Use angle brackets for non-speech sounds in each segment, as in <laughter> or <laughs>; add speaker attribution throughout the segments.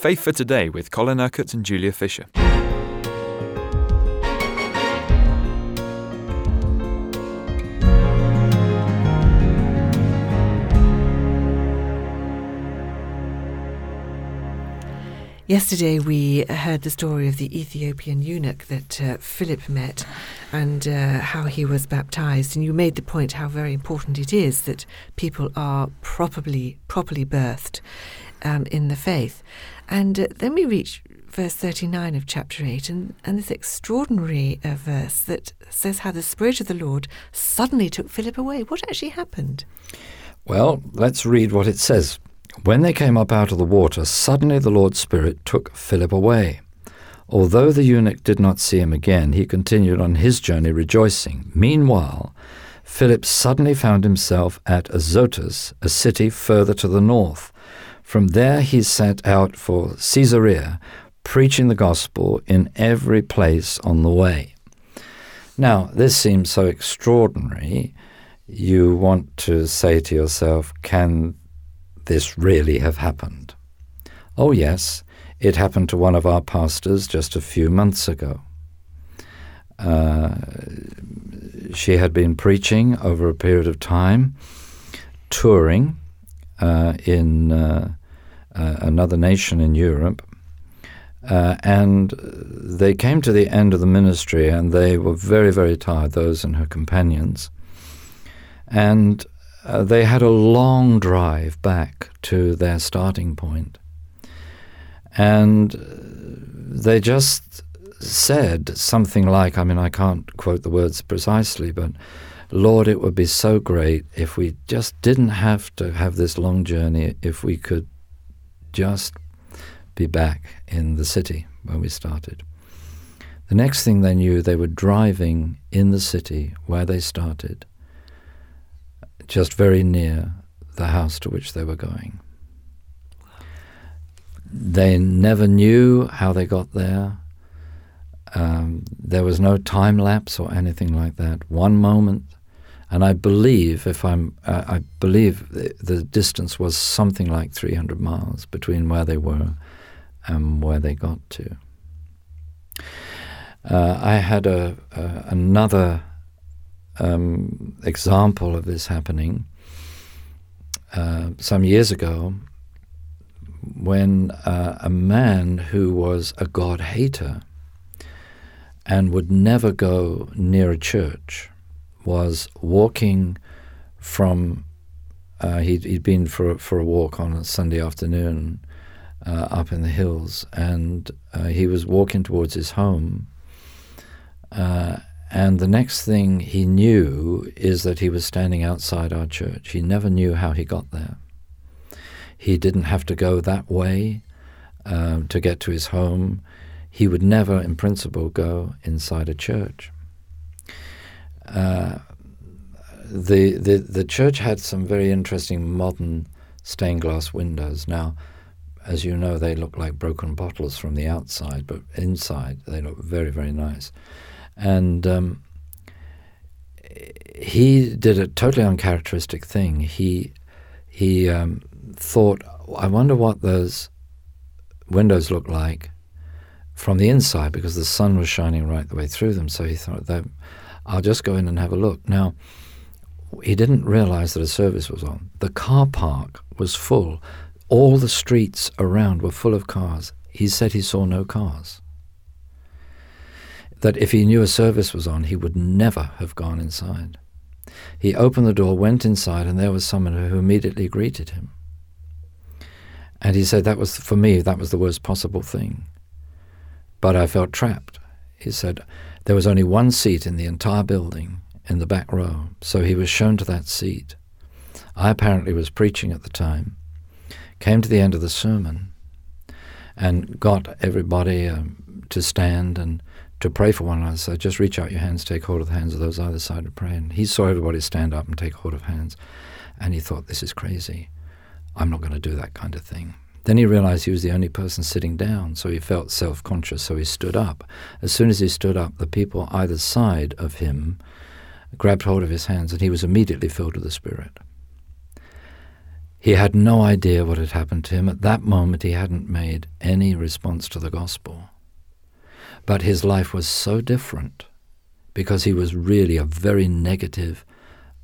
Speaker 1: Faith for Today with Colin Urquhart and Julia Fisher.
Speaker 2: Yesterday, we heard the story of the Ethiopian eunuch that uh, Philip met and uh, how he was baptized. And you made the point how very important it is that people are properly, properly birthed um, in the faith. And uh, then we reach verse 39 of chapter 8, and, and this extraordinary uh, verse that says how the Spirit of the Lord suddenly took Philip away. What actually happened?
Speaker 3: Well, let's read what it says. When they came up out of the water, suddenly the Lord's Spirit took Philip away. Although the eunuch did not see him again, he continued on his journey rejoicing. Meanwhile, Philip suddenly found himself at Azotus, a city further to the north. From there he set out for Caesarea, preaching the gospel in every place on the way. Now, this seems so extraordinary. You want to say to yourself, can this really have happened? Oh, yes, it happened to one of our pastors just a few months ago. Uh, she had been preaching over a period of time, touring uh, in uh, uh another nation in Europe. Uh, and they came to the end of the ministry and they were very, very tired, those and her companions. And uh, they had a long drive back to their starting point. And they just said something like, I mean, I can't quote the words precisely, but Lord, it would be so great if we just didn't have to have this long journey, if we could just be back in the city where we started. The next thing they knew, they were driving in the city where they started just very near the house to which they were going. They never knew how they got there. Um, there was no time lapse or anything like that. One moment, and I believe, if I'm, uh, I believe the, the, distance was something like 300 miles between where they were and where they got to. Uh, I had a, a another um, example of this happening uh, some years ago when uh, a man who was a God hater and would never go near a church was walking from uh, he'd, he'd been for for a walk on a Sunday afternoon uh, up in the hills, and uh, he was walking towards his home, uh, and the next thing he knew is that he was standing outside our church. He never knew how he got there. He didn't have to go that way um, to get to his home. He would never, in principle, go inside a church. Uh, the, the, the church had some very interesting modern stained glass windows. Now, as you know, they look like broken bottles from the outside, but inside they look very, very nice. And um, he did a totally uncharacteristic thing. He he um, thought, I wonder what those windows look like from the inside because the sun was shining right the way through them. So he thought that I'll just go in and have a look. Now he didn't realize that a service was on. The car park was full. All the streets around were full of cars. He said he saw no cars that if he knew a service was on, he would never have gone inside. He opened the door, went inside, and there was someone who immediately greeted him. And he said, That was, for me, that was the worst possible thing. But I felt trapped. He said, There was only one seat in the entire building, in the back row, so he was shown to that seat. I apparently was preaching at the time, came to the end of the sermon, and got everybody um, to stand and to pray for one another. So just reach out your hands, take hold of the hands of those either side to pray. And he saw everybody stand up and take hold of hands. And he thought, this is crazy. I'm not going to do that kind of thing. Then he realized he was the only person sitting down, so he felt self conscious, so he stood up. As soon as he stood up, the people either side of him grabbed hold of his hands, and he was immediately filled with the Spirit. He had no idea what had happened to him. At that moment, he hadn't made any response to the gospel. But his life was so different because he was really a very negative,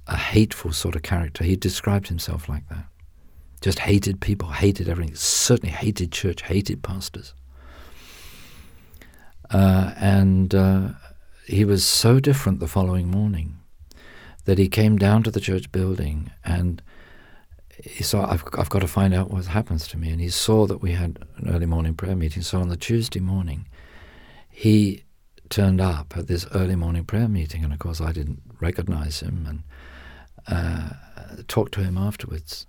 Speaker 3: a hateful sort of character. He described himself like that. Just hated people, hated everything, certainly hated church, hated pastors. Uh, and uh, he was so different the following morning that he came down to the church building and he saw, I've, I've got to find out what happens to me. And he saw that we had an early morning prayer meeting. So on the Tuesday morning, he turned up at this early morning prayer meeting. And of course, I didn't recognize him and uh, talked to him afterwards.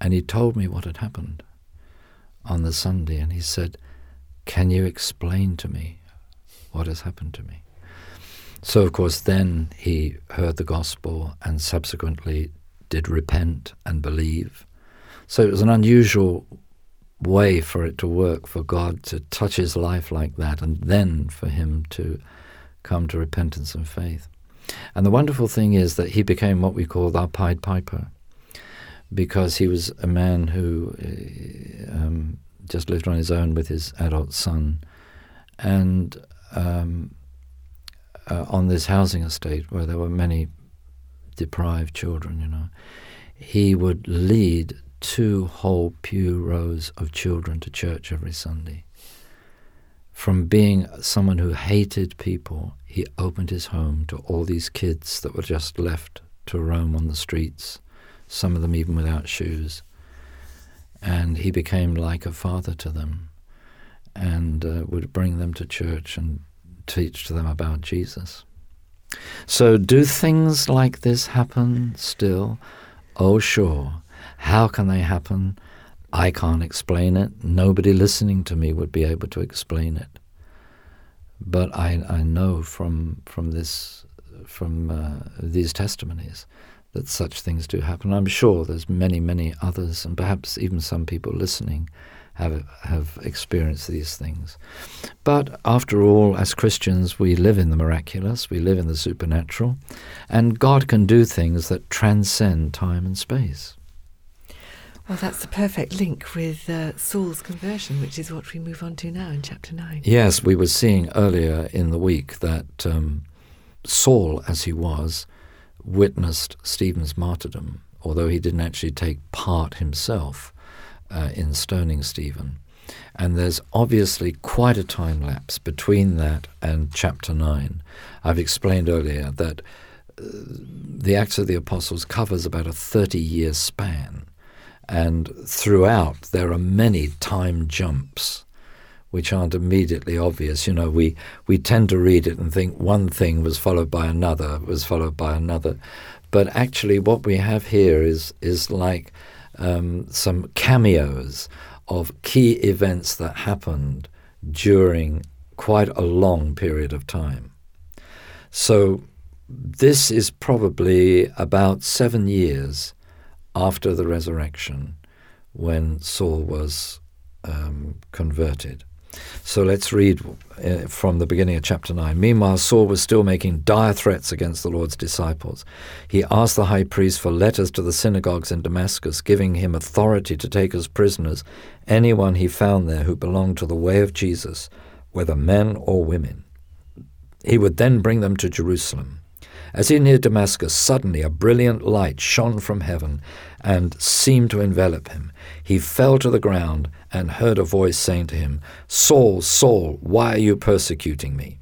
Speaker 3: And he told me what had happened on the Sunday. And he said, Can you explain to me what has happened to me? So, of course, then he heard the gospel and subsequently did repent and believe. So it was an unusual way for it to work, for God to touch his life like that, and then for him to come to repentance and faith. And the wonderful thing is that he became what we call our Pied Piper, because he was a man who uh, um, just lived on his own with his adult son, and um, uh, on this housing estate where there were many deprived children, you know, he would lead two whole pew rows of children to church every Sunday. From being someone who hated people, he opened his home to all these kids that were just left to roam on the streets, some of them even without shoes. And he became like a father to them and uh, would bring them to church and teach to them about Jesus. So, do things like this happen still? Oh, sure. How can they happen? I can't explain it. Nobody listening to me would be able to explain it. But I, I know from from this from uh, these testimonies that such things do happen. I'm sure there's many many others, and perhaps even some people listening have have experienced these things. But after all, as Christians, we live in the miraculous, we live in the supernatural, and God can do things that transcend time and space.
Speaker 2: Well, that's the perfect link with uh, Saul's conversion, which is what we move on to now in chapter 9.
Speaker 3: Yes, we were seeing earlier in the week that um, Saul, as he was, witnessed Stephen's martyrdom, although he didn't actually take part himself uh, in stoning Stephen. And there's obviously quite a time lapse between that and chapter 9. I've explained earlier that uh, the Acts of the Apostles covers about a 30 year span. And throughout, there are many time jumps which aren't immediately obvious. You know, we, we tend to read it and think one thing was followed by another, was followed by another. But actually, what we have here is, is like um, some cameos of key events that happened during quite a long period of time. So this is probably about seven years after the resurrection when Saul was um, converted. So let's read uh, from the beginning of chapter 9. Meanwhile, Saul was still making dire threats against the Lord's disciples. He asked the high priest for letters to the synagogues in Damascus, giving him authority to take as prisoners anyone he found there who belonged to the way of Jesus, whether men or women. He would then bring them to Jerusalem. As he neared Damascus, suddenly a brilliant light shone from heaven and seemed to envelop him. He fell to the ground and heard a voice saying to him, Saul, Saul, why are you persecuting me?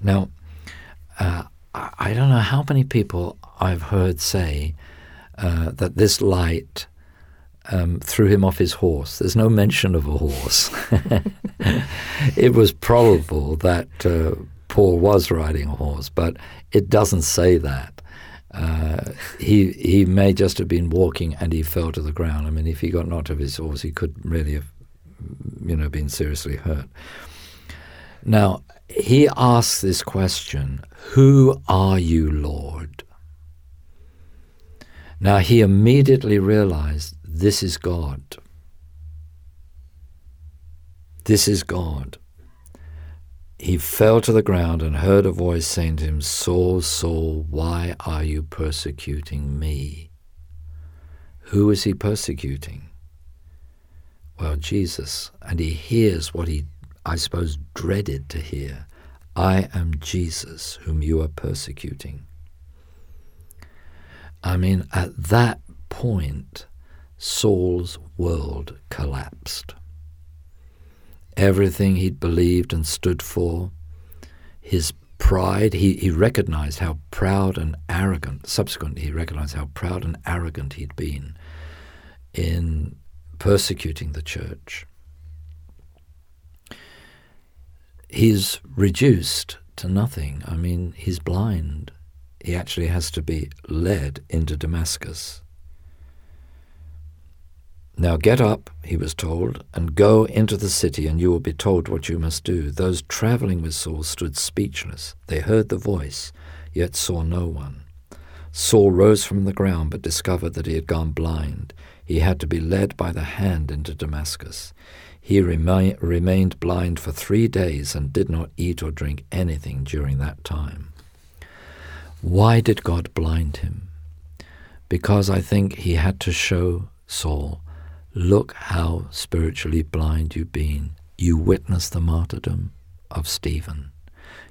Speaker 3: Now, uh, I don't know how many people I've heard say uh, that this light um, threw him off his horse. There's no mention of a horse. <laughs> it was probable that uh, Paul was riding a horse, but it doesn't say that. Uh, he he may just have been walking and he fell to the ground. I mean, if he got knocked off his horse, he could really have, you know, been seriously hurt. Now he asks this question: "Who are you, Lord?" Now he immediately realized this is God. This is God he fell to the ground and heard a voice saying to him, Saul, Saul, why are you persecuting me? Who is he persecuting? Well, Jesus. And he hears what he, I suppose, dreaded to hear I am Jesus whom you are persecuting. I mean, at that point, Saul's world collapsed. Everything he'd believed and stood for, his pride, he, he recognized how proud and arrogant, subsequently, he recognized how proud and arrogant he'd been in persecuting the church. He's reduced to nothing. I mean, he's blind. He actually has to be led into Damascus. Now get up, he was told, and go into the city, and you will be told what you must do. Those travelling with Saul stood speechless. They heard the voice, yet saw no one. Saul rose from the ground, but discovered that he had gone blind. He had to be led by the hand into Damascus. He remi- remained blind for three days and did not eat or drink anything during that time. Why did God blind him? Because I think he had to show Saul Look how spiritually blind you've been. You witnessed the martyrdom of Stephen.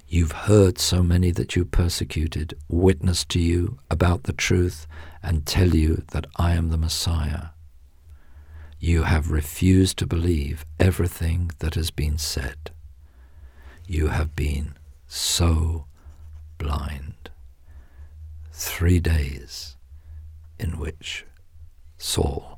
Speaker 3: You've heard so many that you persecuted witness to you about the truth and tell you that I am the Messiah. You have refused to believe everything that has been said. You have been so blind. Three days in which Saul